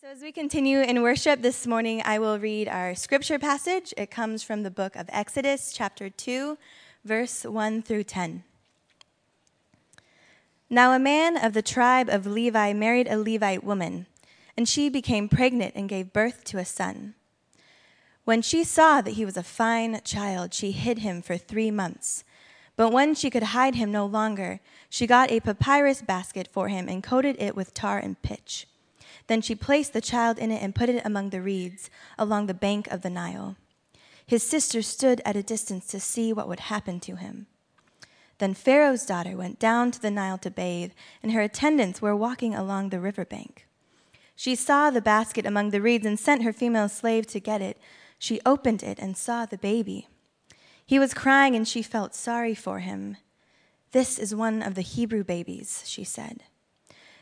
So, as we continue in worship this morning, I will read our scripture passage. It comes from the book of Exodus, chapter 2, verse 1 through 10. Now, a man of the tribe of Levi married a Levite woman, and she became pregnant and gave birth to a son. When she saw that he was a fine child, she hid him for three months. But when she could hide him no longer, she got a papyrus basket for him and coated it with tar and pitch. Then she placed the child in it and put it among the reeds along the bank of the Nile. His sister stood at a distance to see what would happen to him. Then Pharaoh's daughter went down to the Nile to bathe, and her attendants were walking along the river bank. She saw the basket among the reeds and sent her female slave to get it. She opened it and saw the baby. He was crying, and she felt sorry for him. This is one of the Hebrew babies, she said.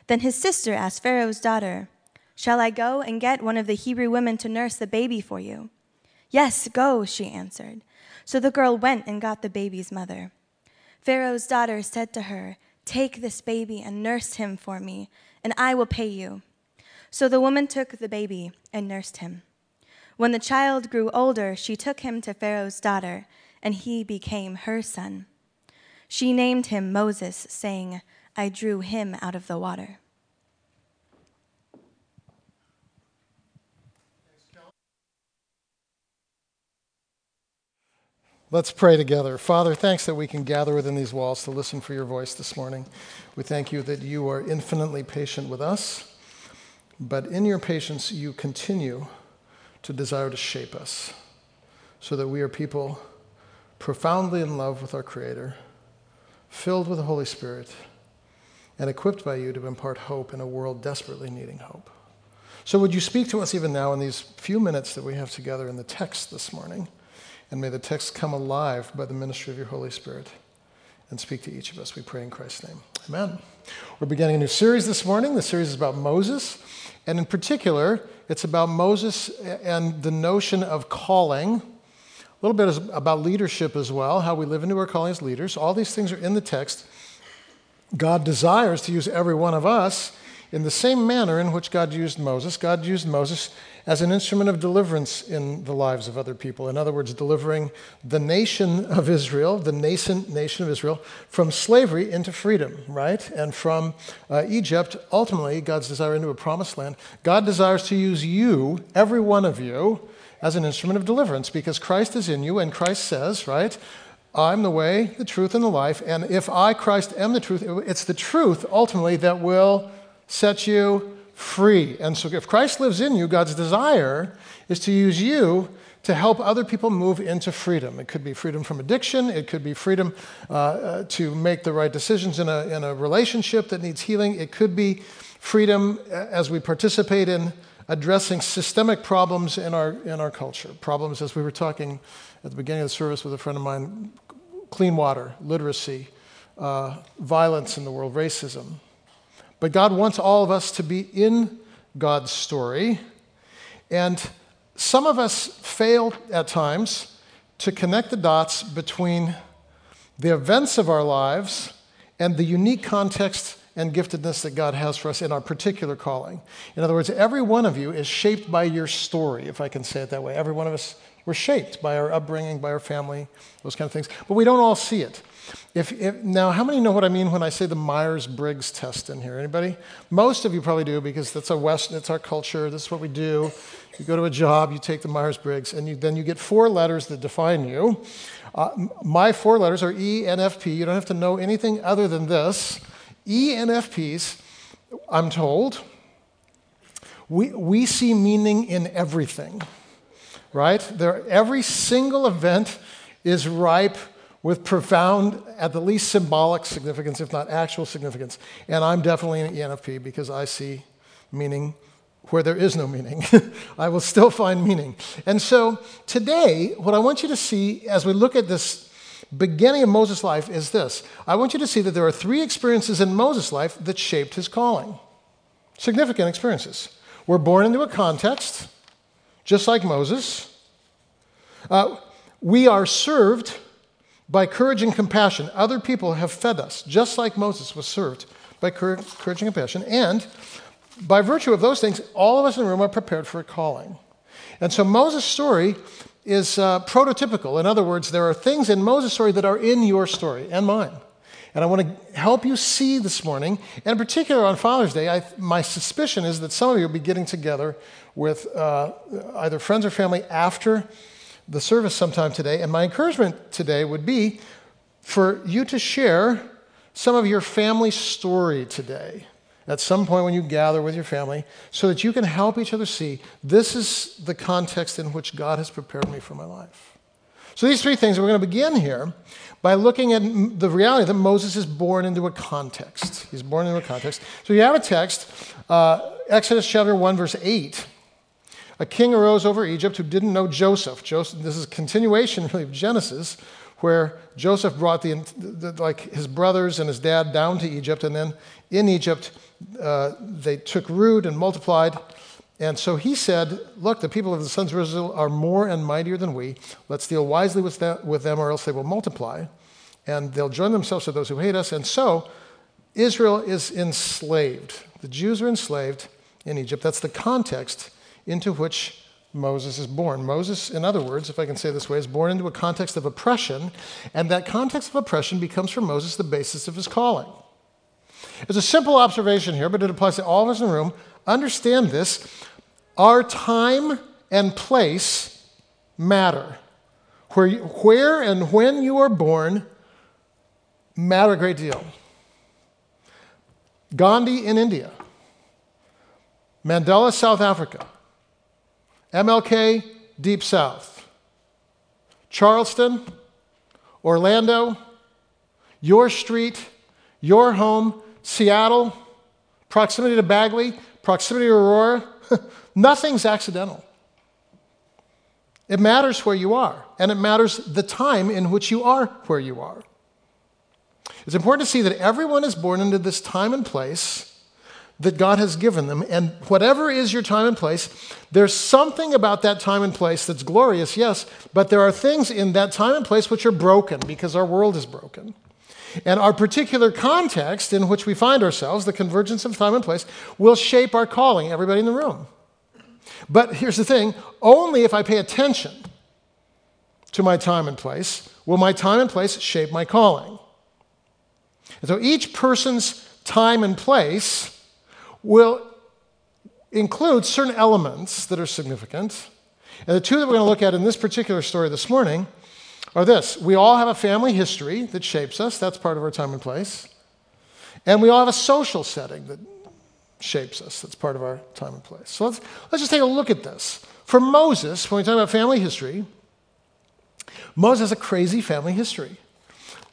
Then his sister asked Pharaoh's daughter, Shall I go and get one of the Hebrew women to nurse the baby for you? Yes, go, she answered. So the girl went and got the baby's mother. Pharaoh's daughter said to her, Take this baby and nurse him for me, and I will pay you. So the woman took the baby and nursed him. When the child grew older, she took him to Pharaoh's daughter, and he became her son. She named him Moses, saying, I drew him out of the water. Let's pray together. Father, thanks that we can gather within these walls to listen for your voice this morning. We thank you that you are infinitely patient with us, but in your patience, you continue to desire to shape us so that we are people profoundly in love with our Creator, filled with the Holy Spirit, and equipped by you to impart hope in a world desperately needing hope. So, would you speak to us even now in these few minutes that we have together in the text this morning? And may the text come alive by the ministry of your Holy Spirit and speak to each of us. We pray in Christ's name. Amen. We're beginning a new series this morning. The series is about Moses. And in particular, it's about Moses and the notion of calling. A little bit about leadership as well, how we live into our calling as leaders. All these things are in the text. God desires to use every one of us in the same manner in which God used Moses. God used Moses as an instrument of deliverance in the lives of other people. In other words, delivering the nation of Israel, the nascent nation of Israel, from slavery into freedom, right? And from uh, Egypt, ultimately, God's desire into a promised land. God desires to use you, every one of you, as an instrument of deliverance because Christ is in you, and Christ says, right? I'm the way, the truth, and the life. And if I, Christ, am the truth, it's the truth ultimately that will set you free. And so, if Christ lives in you, God's desire is to use you to help other people move into freedom. It could be freedom from addiction, it could be freedom uh, uh, to make the right decisions in a, in a relationship that needs healing, it could be freedom uh, as we participate in addressing systemic problems in our, in our culture. Problems, as we were talking at the beginning of the service with a friend of mine clean water, literacy, uh, violence in the world, racism. But God wants all of us to be in God's story. And some of us fail at times to connect the dots between the events of our lives and the unique context and giftedness that God has for us in our particular calling. In other words, every one of you is shaped by your story, if I can say it that way. Every one of us, we're shaped by our upbringing, by our family, those kind of things. But we don't all see it. If, if, now, how many know what I mean when I say the Myers-Briggs test in here? Anybody? Most of you probably do because that's our West, it's our culture. This is what we do. You go to a job, you take the Myers-Briggs, and you, then you get four letters that define you. Uh, my four letters are E, N, F, P. You don't have to know anything other than this. E, N, F, P's, I'm told, we, we see meaning in everything, right? There, every single event is ripe with profound, at the least symbolic significance, if not actual significance. And I'm definitely an ENFP because I see meaning where there is no meaning. I will still find meaning. And so today, what I want you to see as we look at this beginning of Moses' life is this I want you to see that there are three experiences in Moses' life that shaped his calling. Significant experiences. We're born into a context, just like Moses. Uh, we are served by courage and compassion, other people have fed us, just like Moses was served by courage and compassion. And by virtue of those things, all of us in the room are prepared for a calling. And so Moses' story is uh, prototypical. In other words, there are things in Moses' story that are in your story and mine. And I want to help you see this morning, and in particular on Father's Day, I, my suspicion is that some of you will be getting together with uh, either friends or family after the service sometime today. And my encouragement today would be for you to share some of your family story today at some point when you gather with your family so that you can help each other see this is the context in which God has prepared me for my life. So, these three things, we're going to begin here by looking at the reality that Moses is born into a context. He's born into a context. So, you have a text, uh, Exodus chapter 1, verse 8. A king arose over Egypt who didn't know Joseph. Joseph this is a continuation, really, of Genesis, where Joseph brought the, the, like his brothers and his dad down to Egypt, and then in Egypt, uh, they took root and multiplied. And so he said, Look, the people of the sons of Israel are more and mightier than we. Let's deal wisely with, that, with them, or else they will multiply. And they'll join themselves to those who hate us. And so Israel is enslaved. The Jews are enslaved in Egypt. That's the context into which Moses is born. Moses, in other words, if I can say this way, is born into a context of oppression, and that context of oppression becomes for Moses the basis of his calling. It's a simple observation here, but it applies to all of us in the room. Understand this. Our time and place matter. Where, where and when you are born matter a great deal. Gandhi in India, Mandela, South Africa, MLK, Deep South, Charleston, Orlando, your street, your home, Seattle, proximity to Bagley, proximity to Aurora, nothing's accidental. It matters where you are, and it matters the time in which you are where you are. It's important to see that everyone is born into this time and place that God has given them. And whatever is your time and place, there's something about that time and place that's glorious, yes, but there are things in that time and place which are broken because our world is broken. And our particular context in which we find ourselves, the convergence of time and place, will shape our calling, everybody in the room. But here's the thing only if I pay attention to my time and place will my time and place shape my calling. And so each person's time and place will include certain elements that are significant. And the two that we're going to look at in this particular story this morning are this we all have a family history that shapes us, that's part of our time and place. And we all have a social setting that shapes us, that's part of our time and place. So let's, let's just take a look at this. For Moses, when we talk about family history, Moses has a crazy family history.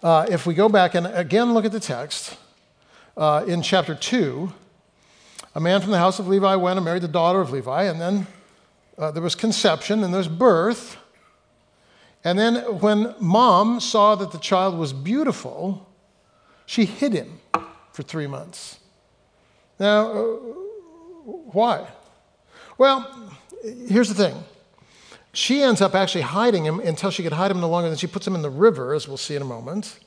Uh, if we go back and again look at the text uh, in chapter 2, a man from the house of Levi went and married the daughter of Levi, and then uh, there was conception and there's birth. And then when mom saw that the child was beautiful, she hid him for three months. Now, uh, why? Well, here's the thing. She ends up actually hiding him until she could hide him no longer. Then she puts him in the river, as we'll see in a moment.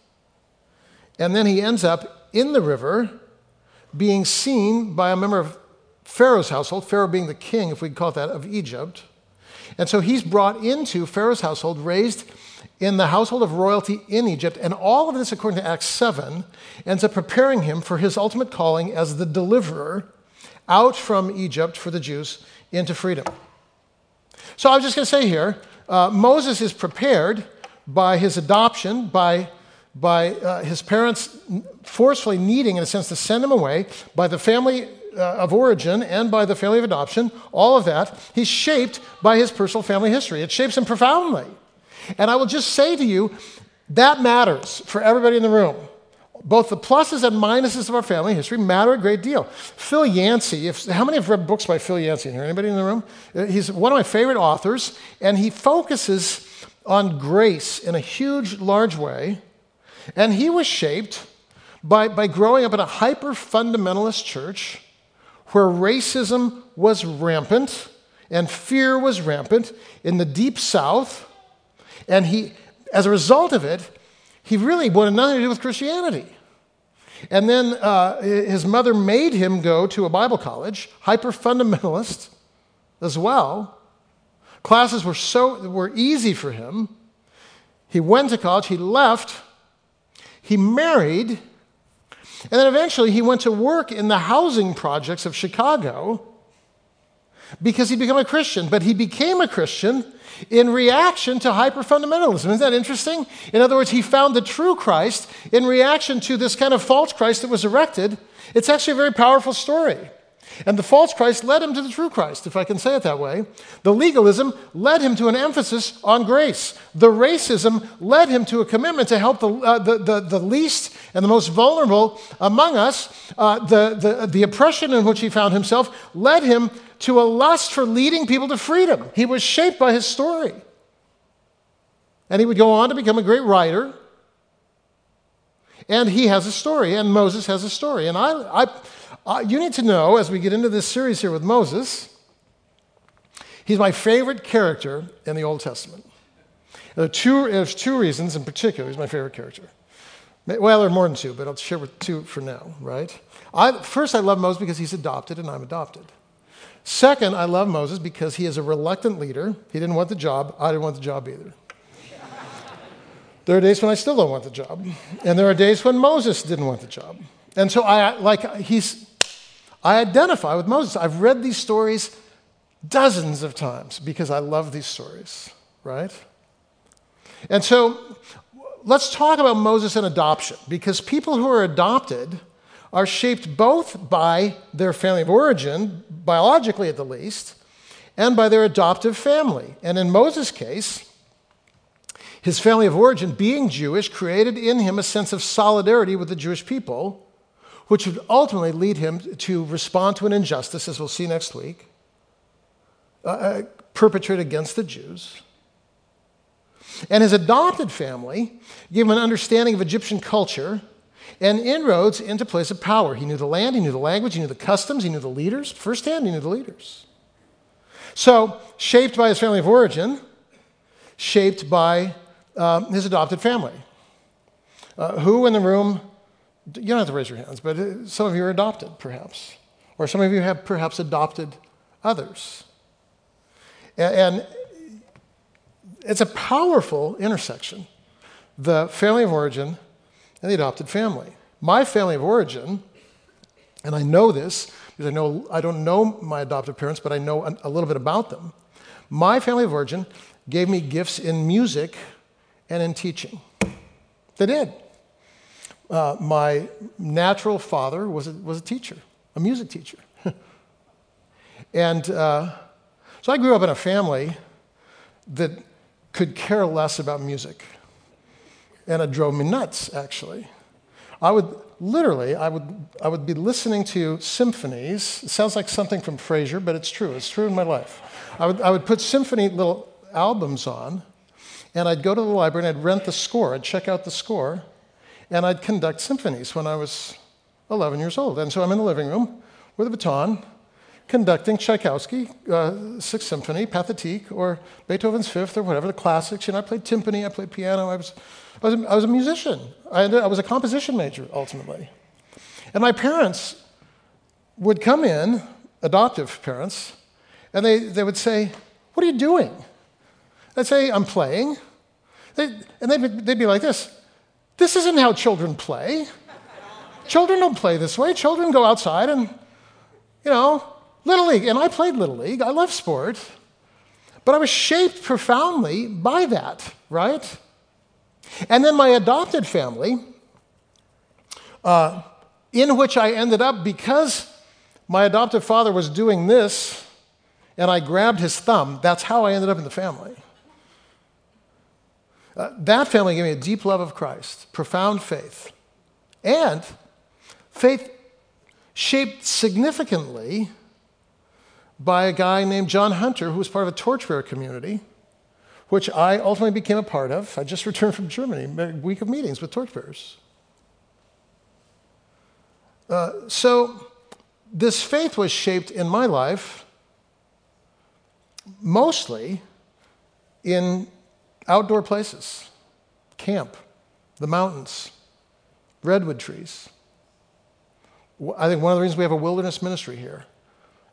And then he ends up in the river being seen by a member of Pharaoh's household, Pharaoh being the king, if we call it that, of Egypt. And so he's brought into Pharaoh's household, raised in the household of royalty in Egypt. And all of this, according to Acts 7, ends up preparing him for his ultimate calling as the deliverer out from Egypt for the Jews into freedom. So I was just going to say here uh, Moses is prepared by his adoption, by by uh, his parents forcefully needing, in a sense, to send him away, by the family uh, of origin and by the family of adoption, all of that, he's shaped by his personal family history. It shapes him profoundly. And I will just say to you, that matters for everybody in the room. Both the pluses and minuses of our family history matter a great deal. Phil Yancey, if, how many have read books by Phil Yancey in here? Anybody in the room? Uh, he's one of my favorite authors, and he focuses on grace in a huge, large way and he was shaped by, by growing up in a hyper fundamentalist church where racism was rampant and fear was rampant in the deep south. And he, as a result of it, he really wanted nothing to do with Christianity. And then uh, his mother made him go to a Bible college, hyper fundamentalist as well. Classes were so were easy for him. He went to college, he left, he married, and then eventually he went to work in the housing projects of Chicago because he'd become a Christian. But he became a Christian in reaction to hyper fundamentalism. Isn't that interesting? In other words, he found the true Christ in reaction to this kind of false Christ that was erected. It's actually a very powerful story. And the false Christ led him to the true Christ, if I can say it that way. The legalism led him to an emphasis on grace. The racism led him to a commitment to help the, uh, the, the, the, least and the most vulnerable among us. Uh, the, the, the oppression in which he found himself led him to a lust for leading people to freedom. He was shaped by his story. And he would go on to become a great writer. And he has a story, and Moses has a story. And I, I, I, you need to know, as we get into this series here with Moses, he's my favorite character in the Old Testament. There are two, there's two reasons in particular he's my favorite character. Well, there are more than two, but I'll share with two for now, right? I, first, I love Moses because he's adopted and I'm adopted. Second, I love Moses because he is a reluctant leader. He didn't want the job. I didn't want the job either. there are days when I still don't want the job. And there are days when Moses didn't want the job. And so I like he's I identify with Moses. I've read these stories dozens of times because I love these stories, right? And so let's talk about Moses and adoption because people who are adopted are shaped both by their family of origin, biologically at the least, and by their adoptive family. And in Moses' case, his family of origin, being Jewish, created in him a sense of solidarity with the Jewish people, which would ultimately lead him to respond to an injustice, as we'll see next week, uh, uh perpetrated against the Jews. And his adopted family gave him an understanding of Egyptian culture and inroads into place of power. He knew the land, he knew the language, he knew the customs, he knew the leaders. Firsthand, he knew the leaders. So, shaped by his family of origin, shaped by um, his adopted family. Uh, who in the room, you don't have to raise your hands, but uh, some of you are adopted, perhaps. Or some of you have perhaps adopted others. And, it's a powerful intersection. The family of origin and the adopted family. My family of origin, and I know this because I, know, I don't know my adoptive parents, but I know a little bit about them. My family of origin gave me gifts in music and in teaching. They did. Uh, my natural father was a, was a teacher, a music teacher. and uh, so I grew up in a family that could care less about music and it drove me nuts, actually. I would literally, I would, I would be listening to symphonies. It sounds like something from Frasier, but it's true. It's true in my life. I would, I would put symphony little albums on, and I'd go to the library and I'd rent the score. I'd check out the score, and I'd conduct symphonies when I was 11 years old. And so I'm in the living room with a baton, conducting Tchaikovsky, uh, Sixth Symphony, Pathétique, or Beethoven's Fifth, or whatever, the classics. You know, I played timpani, I played piano, I was I was a, I was a musician. I, I was a composition major, ultimately. And my parents would come in, adoptive parents, and they, they would say, What are you doing? I'd say, I'm playing. They, and they'd, they'd be like this This isn't how children play. children don't play this way. Children go outside and, you know, Little League. And I played Little League. I love sport. But I was shaped profoundly by that, right? And then my adopted family, uh, in which I ended up because my adoptive father was doing this and I grabbed his thumb, that's how I ended up in the family. Uh, that family gave me a deep love of Christ, profound faith, and faith shaped significantly by a guy named John Hunter, who was part of a torchbearer community which I ultimately became a part of. I just returned from Germany, a week of meetings with torchbearers. Uh, so, this faith was shaped in my life mostly in outdoor places camp, the mountains, redwood trees, I think one of the reasons we have a wilderness ministry here,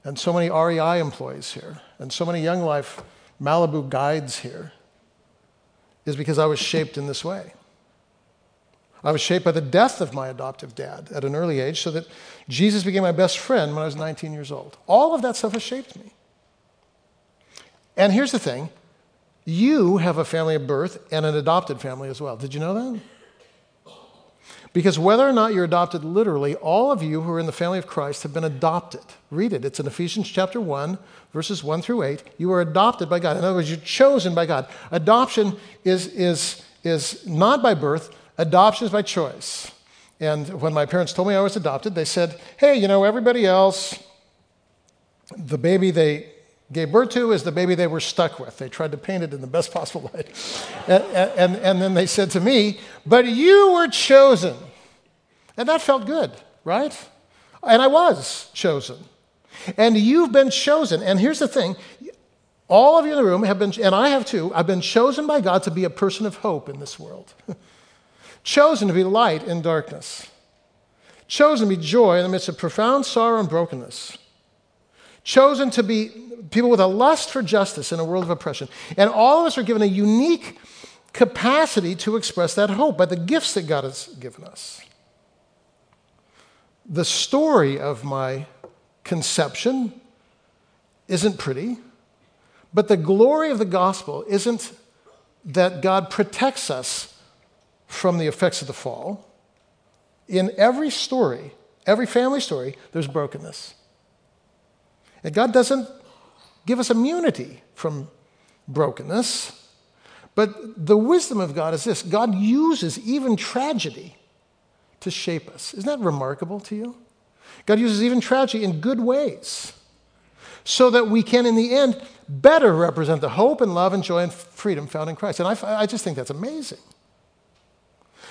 and so many REI employees here, and so many Young Life Malibu guides here, is because I was shaped in this way. I was shaped by the death of my adoptive dad at an early age, so that Jesus became my best friend when I was 19 years old. All of that stuff has shaped me. And here's the thing you have a family of birth and an adopted family as well. Did you know that? Because whether or not you're adopted literally, all of you who are in the family of Christ have been adopted. Read it. It's in Ephesians chapter 1, verses 1 through 8. You are adopted by God. In other words, you're chosen by God. Adoption is, is, is not by birth, adoption is by choice. And when my parents told me I was adopted, they said, hey, you know, everybody else, the baby they to is the baby they were stuck with. They tried to paint it in the best possible light. and, and, and then they said to me, But you were chosen. And that felt good, right? And I was chosen. And you've been chosen. And here's the thing all of you in the room have been, and I have too, I've been chosen by God to be a person of hope in this world. chosen to be light in darkness. Chosen to be joy in the midst of profound sorrow and brokenness chosen to be people with a lust for justice in a world of oppression. And all of us are given a unique capacity to express that hope by the gifts that God has given us. The story of my conception isn't pretty, but the glory of the gospel isn't that God protects us from the effects of the fall. In every story, every family story, there's brokenness. And God doesn't give us immunity from brokenness. But the wisdom of God is this God uses even tragedy to shape us. Isn't that remarkable to you? God uses even tragedy in good ways so that we can, in the end, better represent the hope and love and joy and freedom found in Christ. And I, I just think that's amazing.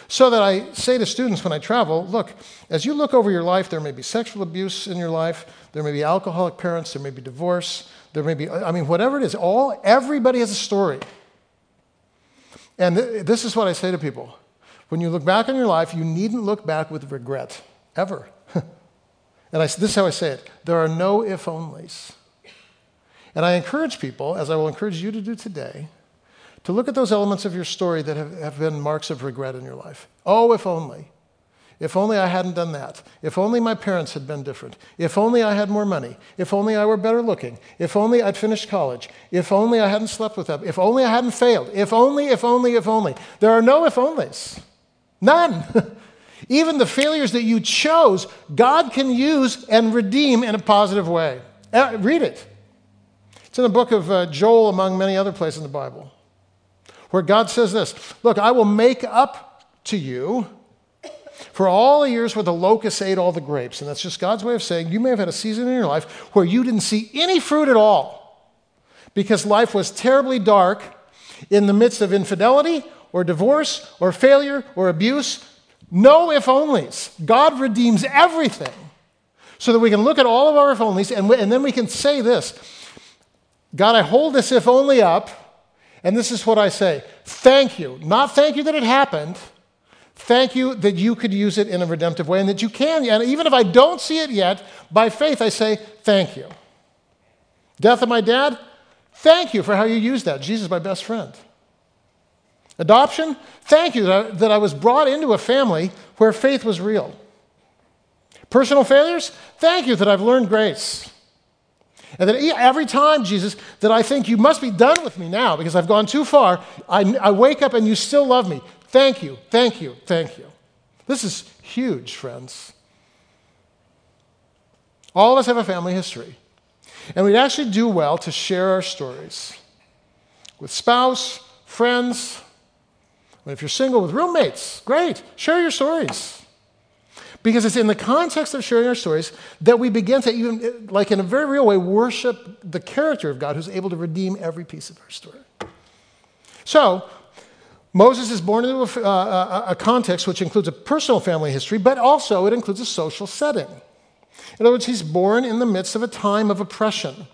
So that I say to students when I travel look, as you look over your life, there may be sexual abuse in your life, there may be alcoholic parents, there may be divorce, there may be, I mean, whatever it is, all, everybody has a story. And th- this is what I say to people. When you look back on your life, you needn't look back with regret, ever. and I, this is how I say it there are no if onlys. And I encourage people, as I will encourage you to do today, to look at those elements of your story that have, have been marks of regret in your life. Oh, if only. If only I hadn't done that. If only my parents had been different. If only I had more money. If only I were better looking. If only I'd finished college. If only I hadn't slept with them. If only I hadn't failed. If only, if only, if only. There are no if onlys. None. Even the failures that you chose, God can use and redeem in a positive way. Uh, read it. It's in the book of uh, Joel, among many other places in the Bible where God says this Look, I will make up to you for all the years where the locusts ate all the grapes. And that's just God's way of saying you may have had a season in your life where you didn't see any fruit at all because life was terribly dark in the midst of infidelity or divorce or failure or abuse. No if onlys. God redeems everything so that we can look at all of our if onlys and, and then we can say this God, I hold this if only up and this is what I say thank you. Not thank you that it happened. Thank you that you could use it in a redemptive way and that you can. And even if I don't see it yet, by faith, I say, thank you. Death of my dad, thank you for how you used that. Jesus, my best friend. Adoption, thank you that I, that I was brought into a family where faith was real. Personal failures, thank you that I've learned grace. And that every time, Jesus, that I think you must be done with me now because I've gone too far, I, I wake up and you still love me. Thank you, thank you, thank you. This is huge, friends. All of us have a family history. And we'd actually do well to share our stories with spouse, friends. if you're single, with roommates, great, share your stories. Because it's in the context of sharing our stories that we begin to even, like in a very real way, worship the character of God who's able to redeem every piece of our story. So, Moses is born into a, uh, a, context which includes a personal family history, but also it includes a social setting. In other words, he's born in the midst of a time of oppression.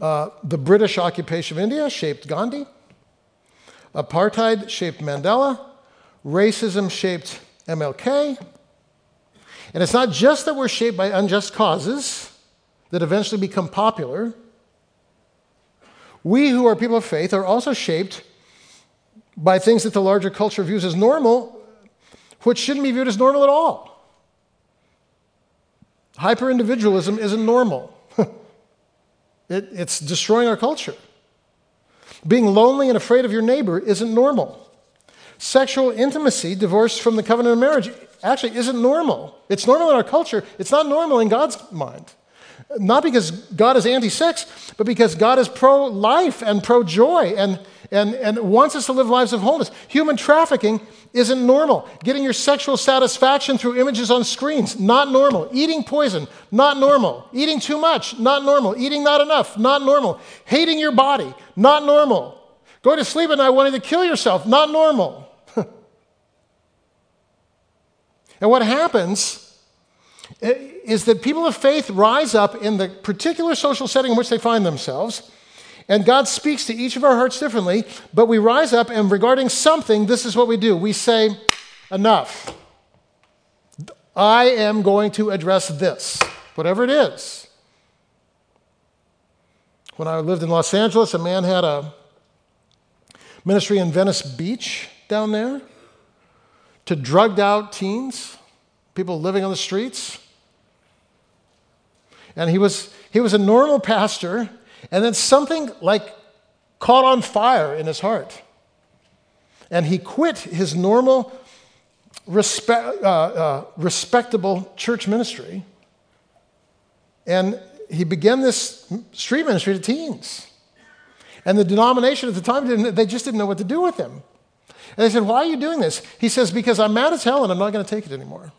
Uh, the British occupation of India shaped Gandhi. Apartheid shaped Mandela. Racism shaped MLK. And it's not just that we're shaped by unjust causes that eventually become popular. We who are people of faith are also shaped by things that the larger culture views as normal, which shouldn't be viewed as normal at all. Hyper individualism isn't normal, it, it's destroying our culture. Being lonely and afraid of your neighbor isn't normal. Sexual intimacy divorced from the covenant of marriage actually isn't normal. It's normal in our culture, it's not normal in God's mind. Not because God is anti sex, but because God is pro life and pro joy and, and, and wants us to live lives of wholeness. Human trafficking isn't normal. Getting your sexual satisfaction through images on screens, not normal. Eating poison, not normal. Eating too much, not normal. Eating not enough, not normal. Hating your body, not normal. Going to sleep at night wanting to kill yourself, not normal. and what happens Uh, is that people of faith rise up in the particular social setting in which they find themselves. And God speaks to each of our hearts differently, but we rise up and regarding something, this is what we do. We say, Enough. I am going to address this, whatever it is. When I lived in Los Angeles, a man had a ministry in Venice Beach down there to drugged out teens, people living on the streets. And he was, he was a normal pastor, and then something like caught on fire in his heart. And he quit his normal, respe- uh, uh, respectable church ministry, and he began this street ministry to teens. And the denomination at the time, they just didn't know what to do with him. And they said, Why are you doing this? He says, Because I'm mad as hell and I'm not going to take it anymore.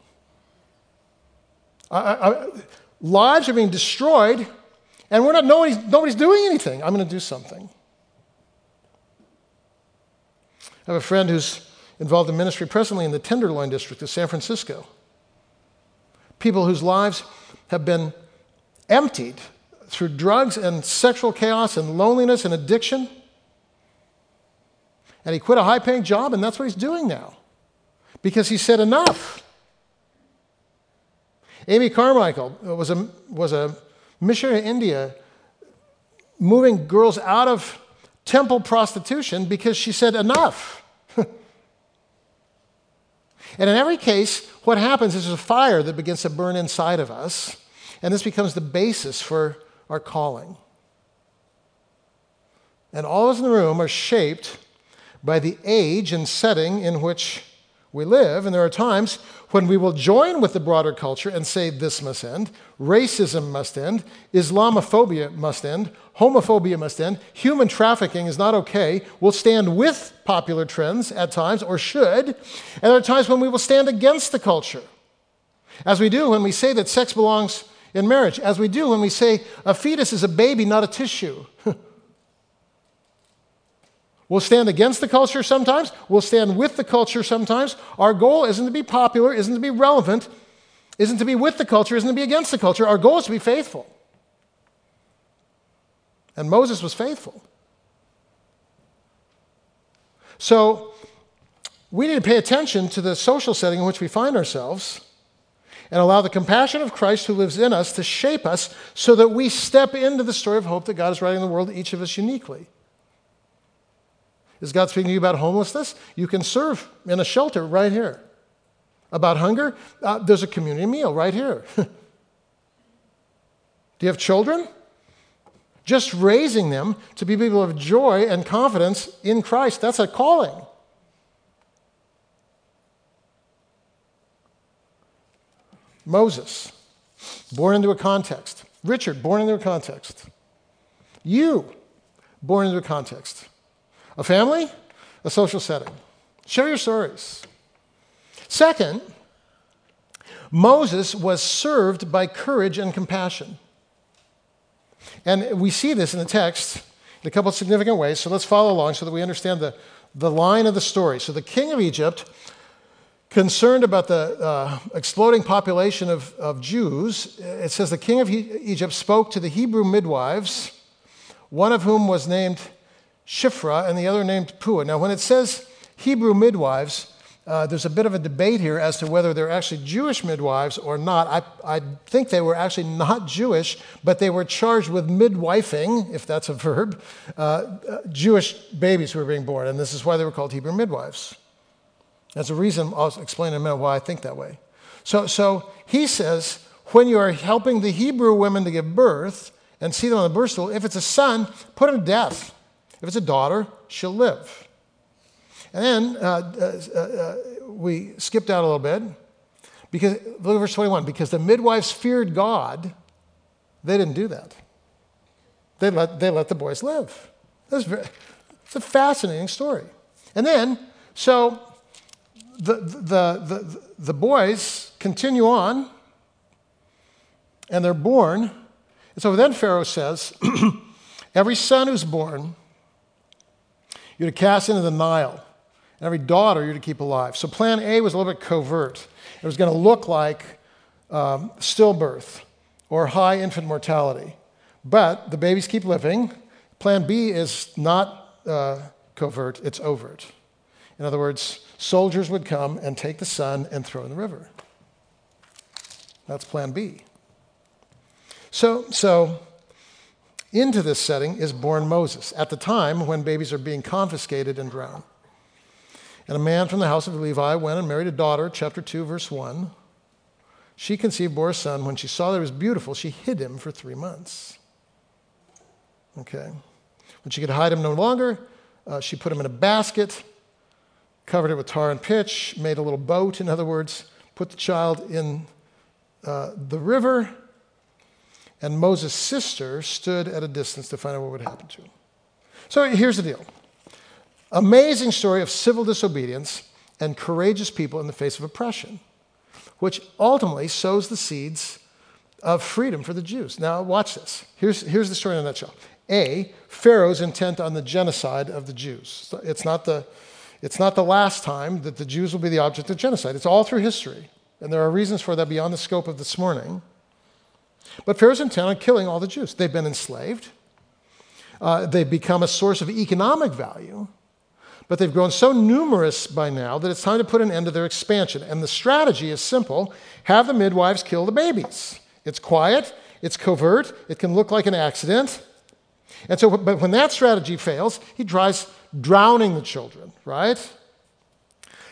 I, I, Lives are being destroyed, and we're not, nobody's, nobody's doing anything. I'm going to do something. I have a friend who's involved in ministry presently in the Tenderloin district of San Francisco. People whose lives have been emptied through drugs and sexual chaos and loneliness and addiction. And he quit a high paying job, and that's what he's doing now because he said, Enough. Amy Carmichael was a, was a missionary in India moving girls out of temple prostitution because she said, enough. and in every case, what happens is there's a fire that begins to burn inside of us, and this becomes the basis for our calling. And all of us in the room are shaped by the age and setting in which we live, and there are times when we will join with the broader culture and say this must end, racism must end, Islamophobia must end, homophobia must end, human trafficking is not okay. We'll stand with popular trends at times, or should, and there are times when we will stand against the culture. As we do when we say that sex belongs in marriage, as we do when we say a fetus is a baby, not a tissue. We'll stand against the culture sometimes. We'll stand with the culture sometimes. Our goal isn't to be popular, isn't to be relevant, isn't to be with the culture, isn't to be against the culture. Our goal is to be faithful. And Moses was faithful. So we need to pay attention to the social setting in which we find ourselves and allow the compassion of Christ who lives in us to shape us so that we step into the story of hope that God is writing in the world, each of us uniquely. Is God speaking to you about homelessness? You can serve in a shelter right here. About hunger? Uh, there's a community meal right here. Do you have children? Just raising them to be people of joy and confidence in Christ, that's a calling. Moses, born into a context. Richard, born into a context. You, born into a context. A family, a social setting. Share your stories. Second, Moses was served by courage and compassion. And we see this in the text in a couple of significant ways. So let's follow along so that we understand the, the line of the story. So the king of Egypt, concerned about the uh, exploding population of, of Jews, it says the king of Egypt spoke to the Hebrew midwives, one of whom was named Shiphrah and the other named Puah. Now, when it says Hebrew midwives, uh, there's a bit of a debate here as to whether they're actually Jewish midwives or not. I, I think they were actually not Jewish, but they were charged with midwifing, if that's a verb, uh, uh, Jewish babies who were being born. And this is why they were called Hebrew midwives. There's a reason, I'll explain in a minute why I think that way. So, so he says, when you are helping the Hebrew women to give birth and see them on the birth stool, if it's a son, put him to death. If it's a daughter, she'll live. And then uh, uh, uh, we skipped out a little bit because look at verse 21 because the midwives feared God, they didn't do that. They let, they let the boys live. That's very, it's a fascinating story. And then, so the, the, the, the boys continue on and they're born. And so then Pharaoh says, Every son who's born, you're to cast into the Nile and every daughter you're to keep alive. So plan A was a little bit covert. It was going to look like um, stillbirth or high infant mortality. But the babies keep living. Plan B is not uh, covert, it's overt. In other words, soldiers would come and take the son and throw in the river. That's plan B. So, so into this setting is born Moses at the time when babies are being confiscated and drowned. And a man from the house of Levi went and married a daughter, chapter 2, verse 1. She conceived, bore a son. When she saw that he was beautiful, she hid him for three months. Okay. When she could hide him no longer, uh, she put him in a basket, covered it with tar and pitch, made a little boat, in other words, put the child in uh, the river, and Moses' sister stood at a distance to find out what would happen to him. So here's the deal Amazing story of civil disobedience and courageous people in the face of oppression, which ultimately sows the seeds of freedom for the Jews. Now, watch this. Here's, here's the story in a nutshell. A, Pharaoh's intent on the genocide of the Jews. It's not the, it's not the last time that the Jews will be the object of genocide, it's all through history. And there are reasons for that beyond the scope of this morning. But Pharaoh's intent on killing all the Jews. They've been enslaved, uh, they've become a source of economic value. But they've grown so numerous by now that it's time to put an end to their expansion. And the strategy is simple have the midwives kill the babies. It's quiet, it's covert, it can look like an accident. And so, but when that strategy fails, he tries drowning the children, right?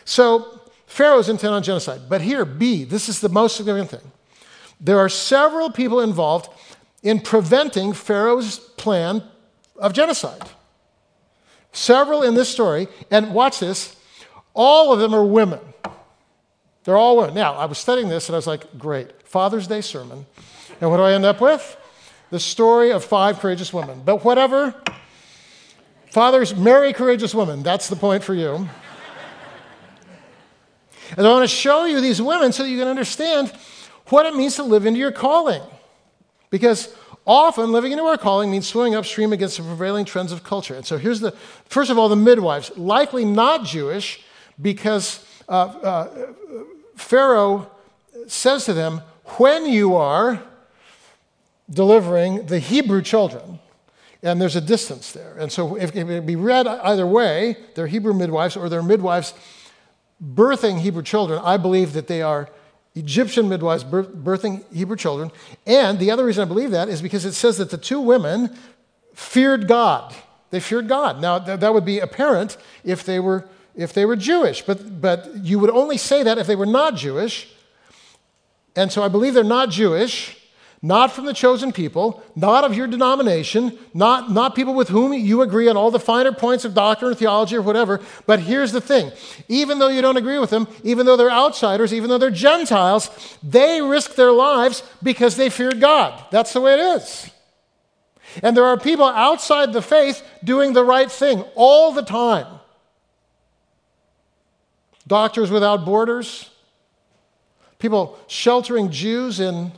So, Pharaoh's intent on genocide. But here, B, this is the most significant thing. There are several people involved in preventing Pharaoh's plan of genocide. Several in this story, and watch this, all of them are women. They're all women. Now, I was studying this and I was like, great, Father's Day sermon. And what do I end up with? The story of five courageous women. But whatever, fathers, marry courageous women. That's the point for you. and I want to show you these women so you can understand what it means to live into your calling. Because Often, living into our calling means swimming upstream against the prevailing trends of culture. And so here's the first of all, the midwives, likely not Jewish, because uh, uh, Pharaoh says to them, when you are delivering the Hebrew children, and there's a distance there. And so if it be read either way, they're Hebrew midwives or they're midwives birthing Hebrew children, I believe that they are Egyptian midwives birthing Hebrew children. And the other reason I believe that is because it says that the two women feared God. They feared God. Now, th- that would be apparent if they were, if they were Jewish, but, but you would only say that if they were not Jewish. And so I believe they're not Jewish not from the chosen people, not of your denomination, not, not people with whom you agree on all the finer points of doctrine or theology or whatever. But here's the thing even though you don't agree with them, even though they're outsiders, even though they're Gentiles, they risk their lives because they feared God. That's the way it is. And there are people outside the faith doing the right thing all the time. Doctors Without Borders, people sheltering Jews in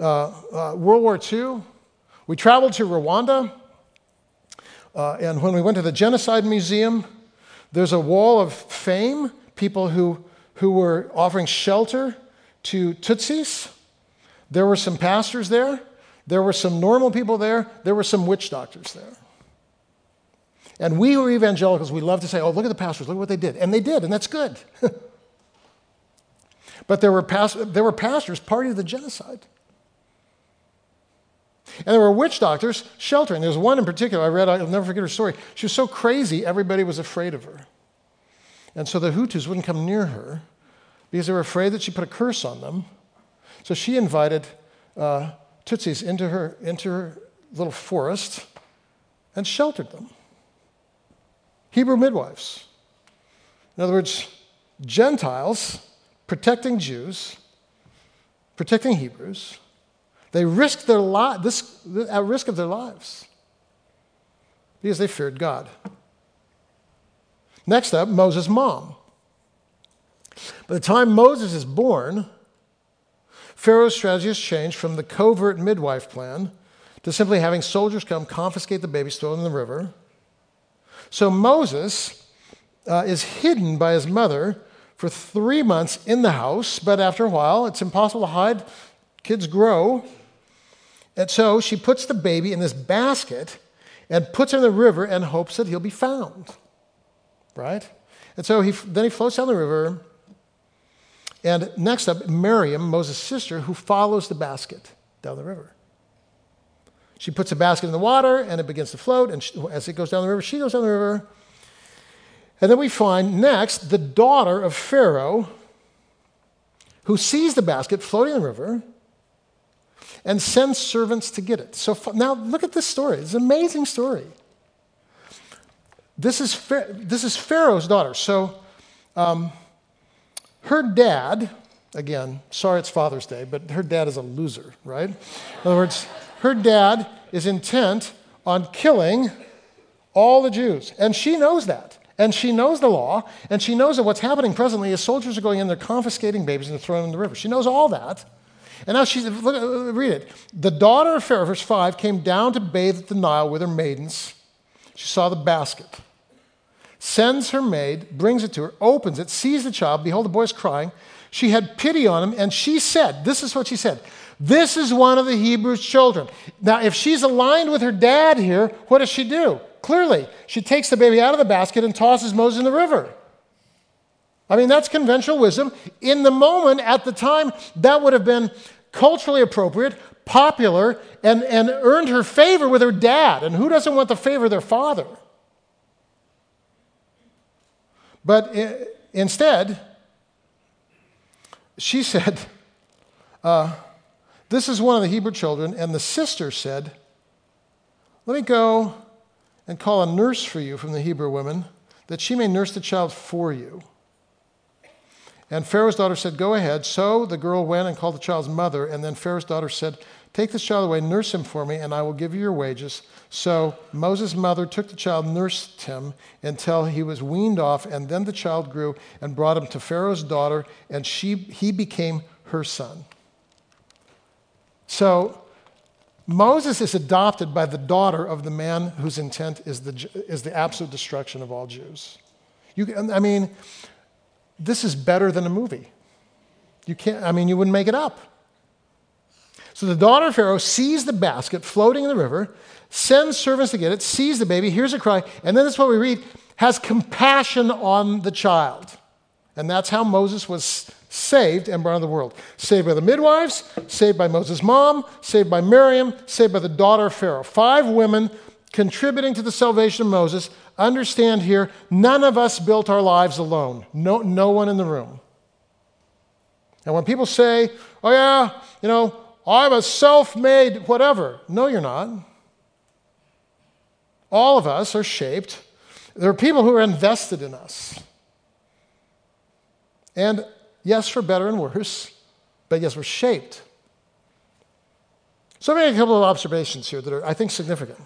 uh, uh, World War II. We traveled to Rwanda, uh, and when we went to the Genocide Museum, there's a wall of fame, people who, who were offering shelter to Tutsis. There were some pastors there, there were some normal people there, there were some witch doctors there. And we who are evangelicals, we love to say, oh, look at the pastors, look at what they did. And they did, and that's good. but there were, there were pastors party to the genocide. And there were witch doctors sheltering. There was one in particular I read, I'll never forget her story. She was so crazy, everybody was afraid of her. And so the Hutus wouldn't come near her because they were afraid that she put a curse on them. So she invited uh, Tutsis into her, into her little forest and sheltered them. Hebrew midwives. In other words, Gentiles protecting Jews, protecting Hebrews. They risked their li- this, at risk of their lives because they feared God. Next up, Moses' mom. By the time Moses is born, Pharaoh's strategy has changed from the covert midwife plan to simply having soldiers come confiscate the babies, throw in the river. So Moses uh, is hidden by his mother for three months in the house, but after a while, it's impossible to hide. Kids grow. And so she puts the baby in this basket and puts him in the river and hopes that he'll be found. Right? And so he, then he floats down the river. And next up, Miriam, Moses' sister, who follows the basket down the river. She puts a basket in the water and it begins to float. And she, as it goes down the river, she goes down the river. And then we find next the daughter of Pharaoh who sees the basket floating in the river and sends servants to get it. So now look at this story. It's an amazing story. This is, this is Pharaoh's daughter. So um, her dad, again, sorry it's Father's Day, but her dad is a loser, right? In other words, her dad is intent on killing all the Jews. And she knows that. And she knows the law. And she knows that what's happening presently is soldiers are going in, they're confiscating babies and they're throwing them in the river. She knows all that. And now she's, look, read it. The daughter of Pharaoh, verse 5, came down to bathe at the Nile with her maidens. She saw the basket, sends her maid, brings it to her, opens it, sees the child. Behold, the boy is crying. She had pity on him, and she said, This is what she said this is one of the Hebrews' children. Now, if she's aligned with her dad here, what does she do? Clearly, she takes the baby out of the basket and tosses Moses in the river. I mean, that's conventional wisdom. In the moment, at the time, that would have been culturally appropriate, popular, and, and earned her favor with her dad. And who doesn't want the favor of their father? But instead, she said, uh, this is one of the Hebrew children, and the sister said, Let me go and call a nurse for you from the Hebrew women, that she may nurse the child for you. And Pharaoh's daughter said, Go ahead. So the girl went and called the child's mother, and then Pharaoh's daughter said, Take this child away, nurse him for me, and I will give you your wages. So Moses' mother took the child, nursed him until he was weaned off, and then the child grew and brought him to Pharaoh's daughter, and she, he became her son. So Moses is adopted by the daughter of the man whose intent is the, is the absolute destruction of all Jews. You, I mean, this is better than a movie. You can't, I mean, you wouldn't make it up. So the daughter of Pharaoh sees the basket floating in the river, sends servants to get it, sees the baby, hears a cry, and then that's what we read has compassion on the child. And that's how Moses was saved and brought into the world. Saved by the midwives, saved by Moses' mom, saved by Miriam, saved by the daughter of Pharaoh. Five women contributing to the salvation of Moses. Understand here, none of us built our lives alone. No, no one in the room. And when people say, oh, yeah, you know, I'm a self made whatever, no, you're not. All of us are shaped. There are people who are invested in us. And Yes, for better and worse, but yes, we're shaped. So, I'm make a couple of observations here that are, I think, significant.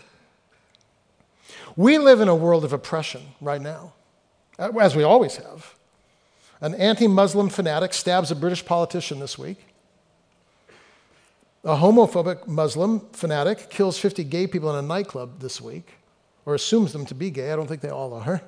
We live in a world of oppression right now, as we always have. An anti Muslim fanatic stabs a British politician this week. A homophobic Muslim fanatic kills 50 gay people in a nightclub this week, or assumes them to be gay. I don't think they all are.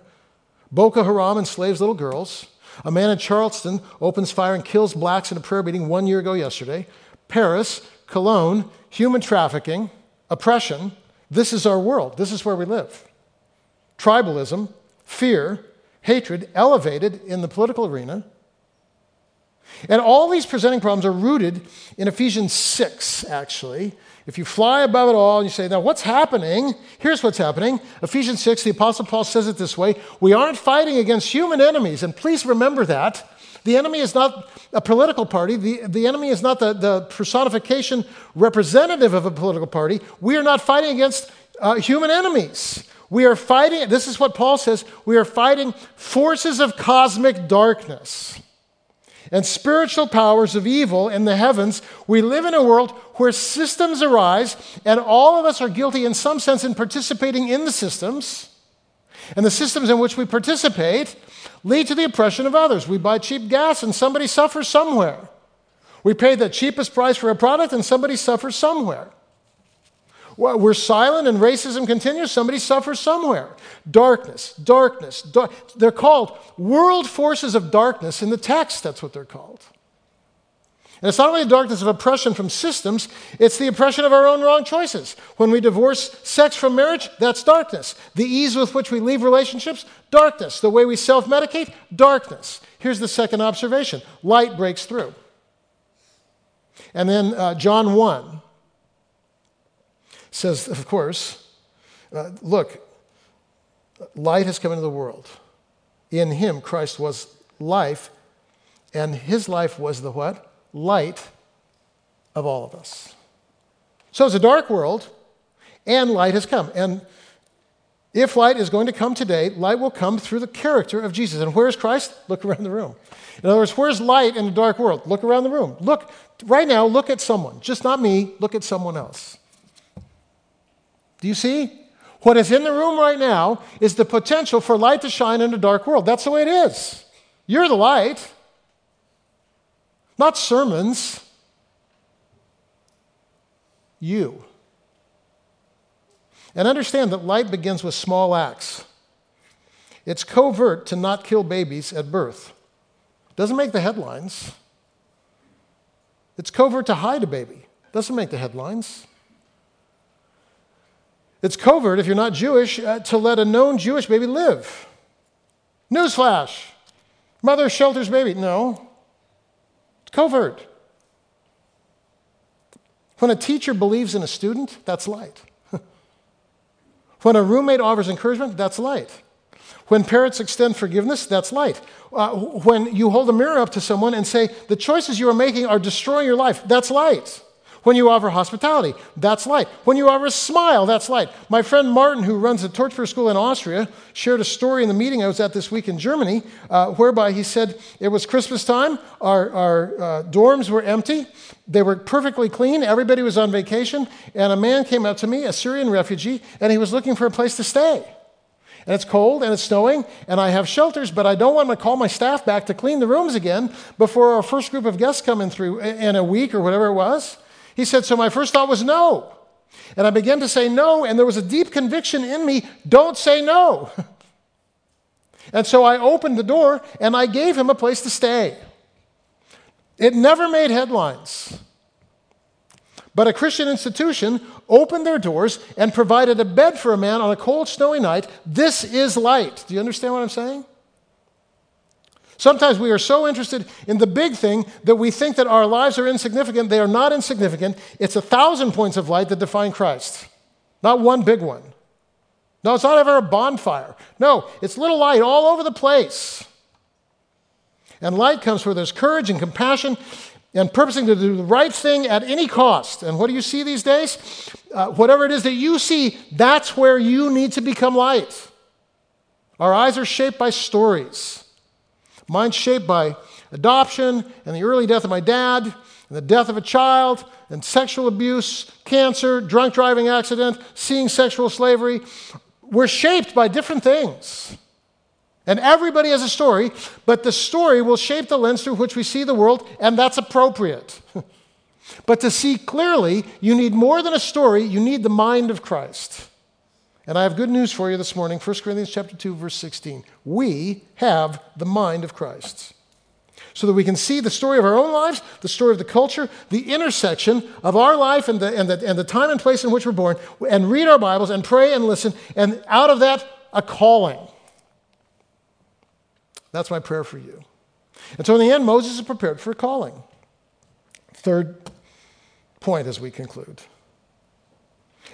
Boko Haram enslaves little girls. A man in Charleston opens fire and kills blacks in a prayer meeting one year ago yesterday. Paris, Cologne, human trafficking, oppression. This is our world. This is where we live. Tribalism, fear, hatred elevated in the political arena. And all these presenting problems are rooted in Ephesians 6, actually. If you fly above it all and you say, now what's happening? Here's what's happening. Ephesians 6, the Apostle Paul says it this way We aren't fighting against human enemies. And please remember that. The enemy is not a political party. The, the enemy is not the, the personification representative of a political party. We are not fighting against uh, human enemies. We are fighting, this is what Paul says, we are fighting forces of cosmic darkness and spiritual powers of evil in the heavens. We live in a world where systems arise, and all of us are guilty in some sense in participating in the systems. And the systems in which we participate lead to the oppression of others. We buy cheap gas, and somebody suffers somewhere. We pay the cheapest price for a product, and somebody suffers somewhere. We're silent and racism continues. Somebody suffers somewhere. Darkness, darkness. Dar- they're called world forces of darkness in the text. That's what they're called. And it's not only the darkness of oppression from systems, it's the oppression of our own wrong choices. When we divorce sex from marriage, that's darkness. The ease with which we leave relationships, darkness. The way we self medicate, darkness. Here's the second observation light breaks through. And then uh, John 1 says, of course, uh, look, light has come into the world. In him, Christ was life, and his life was the what? Light of all of us. So it's a dark world, and light has come. And if light is going to come today, light will come through the character of Jesus. And where's Christ? Look around the room. In other words, where's light in a dark world? Look around the room. Look, right now, look at someone. Just not me, look at someone else. Do you see? What is in the room right now is the potential for light to shine in a dark world. That's the way it is. You're the light, not sermons. You. And understand that light begins with small acts. It's covert to not kill babies at birth. Doesn't make the headlines. It's covert to hide a baby. Doesn't make the headlines. It's covert, if you're not Jewish, uh, to let a known Jewish baby live. Newsflash mother shelters baby. No, it's covert. When a teacher believes in a student, that's light. when a roommate offers encouragement, that's light. When parents extend forgiveness, that's light. Uh, when you hold a mirror up to someone and say, the choices you are making are destroying your life, that's light. When you offer hospitality, that's light. When you offer a smile, that's light. My friend Martin, who runs a torch school in Austria, shared a story in the meeting I was at this week in Germany, uh, whereby he said it was Christmas time, our, our uh, dorms were empty, they were perfectly clean, everybody was on vacation, and a man came up to me, a Syrian refugee, and he was looking for a place to stay and it's cold and it's snowing and I have shelters, but I don't want to call my staff back to clean the rooms again before our first group of guests come in through in a week or whatever it was. He said, So my first thought was no. And I began to say no, and there was a deep conviction in me don't say no. and so I opened the door and I gave him a place to stay. It never made headlines. But a Christian institution opened their doors and provided a bed for a man on a cold, snowy night. This is light. Do you understand what I'm saying? Sometimes we are so interested in the big thing that we think that our lives are insignificant. They are not insignificant. It's a thousand points of light that define Christ, not one big one. No, it's not ever a bonfire. No, it's little light all over the place. And light comes where there's courage and compassion and purposing to do the right thing at any cost. And what do you see these days? Uh, whatever it is that you see, that's where you need to become light. Our eyes are shaped by stories. Mine's shaped by adoption and the early death of my dad, and the death of a child, and sexual abuse, cancer, drunk driving accident, seeing sexual slavery. We're shaped by different things. And everybody has a story, but the story will shape the lens through which we see the world, and that's appropriate. but to see clearly, you need more than a story, you need the mind of Christ. And I have good news for you this morning 1 Corinthians chapter 2 verse 16. We have the mind of Christ. So that we can see the story of our own lives, the story of the culture, the intersection of our life and the, and the, and the time and place in which we're born, and read our Bibles and pray and listen. And out of that, a calling. That's my prayer for you. And so in the end, Moses is prepared for a calling. Third point as we conclude.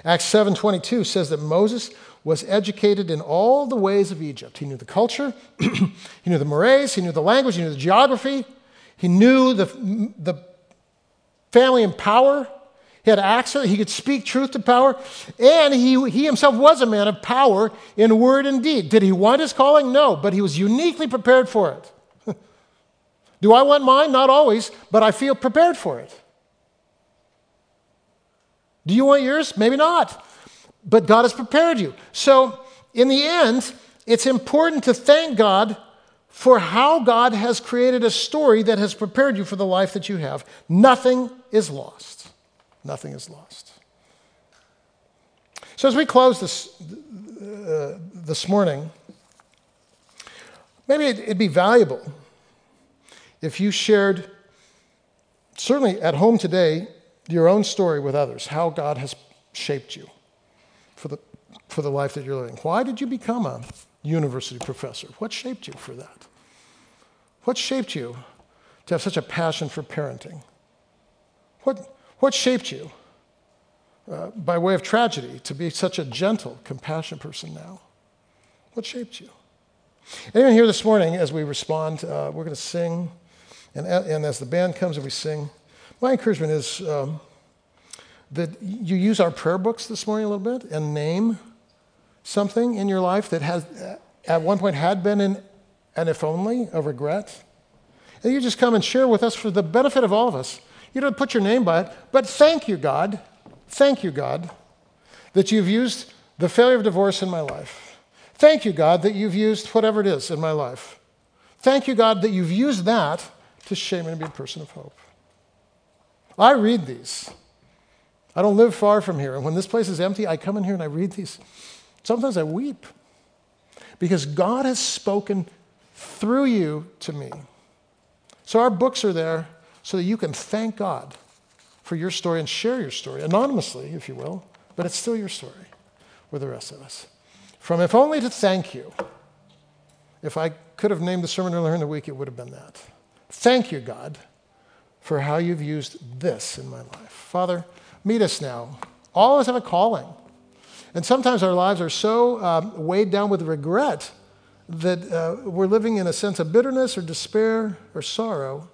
Acts 7:22 says that Moses was educated in all the ways of Egypt. He knew the culture, he knew the mores, he knew the language, he knew the geography, he knew the, the family and power. He had access, he could speak truth to power, and he, he himself was a man of power in word and deed. Did he want his calling? No, but he was uniquely prepared for it. Do I want mine? Not always, but I feel prepared for it. Do you want yours? Maybe not. But God has prepared you. So, in the end, it's important to thank God for how God has created a story that has prepared you for the life that you have. Nothing is lost. Nothing is lost. So, as we close this, uh, this morning, maybe it'd be valuable if you shared, certainly at home today, your own story with others, how God has shaped you for the, for the life that you're living. Why did you become a university professor? What shaped you for that? What shaped you to have such a passion for parenting? What, what shaped you, uh, by way of tragedy, to be such a gentle, compassionate person now? What shaped you? Anyone here this morning, as we respond, uh, we're going to sing, and, and as the band comes and we sing, my encouragement is um, that you use our prayer books this morning a little bit and name something in your life that has, at one point, had been an, an if only, a regret. And you just come and share with us for the benefit of all of us. You don't put your name by it, but thank you, God. Thank you, God, that you've used the failure of divorce in my life. Thank you, God, that you've used whatever it is in my life. Thank you, God, that you've used that to shape me to be a person of hope. I read these. I don't live far from here. And when this place is empty, I come in here and I read these. Sometimes I weep because God has spoken through you to me. So our books are there so that you can thank God for your story and share your story, anonymously, if you will, but it's still your story with the rest of us. From if only to thank you, if I could have named the sermon earlier in the week, it would have been that. Thank you, God for how you've used this in my life. Father, meet us now. All of us have a calling. And sometimes our lives are so um, weighed down with regret that uh, we're living in a sense of bitterness or despair or sorrow,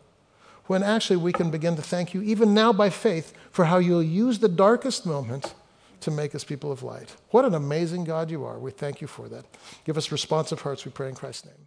when actually we can begin to thank you, even now by faith, for how you'll use the darkest moment to make us people of light. What an amazing God you are. We thank you for that. Give us responsive hearts, we pray in Christ's name.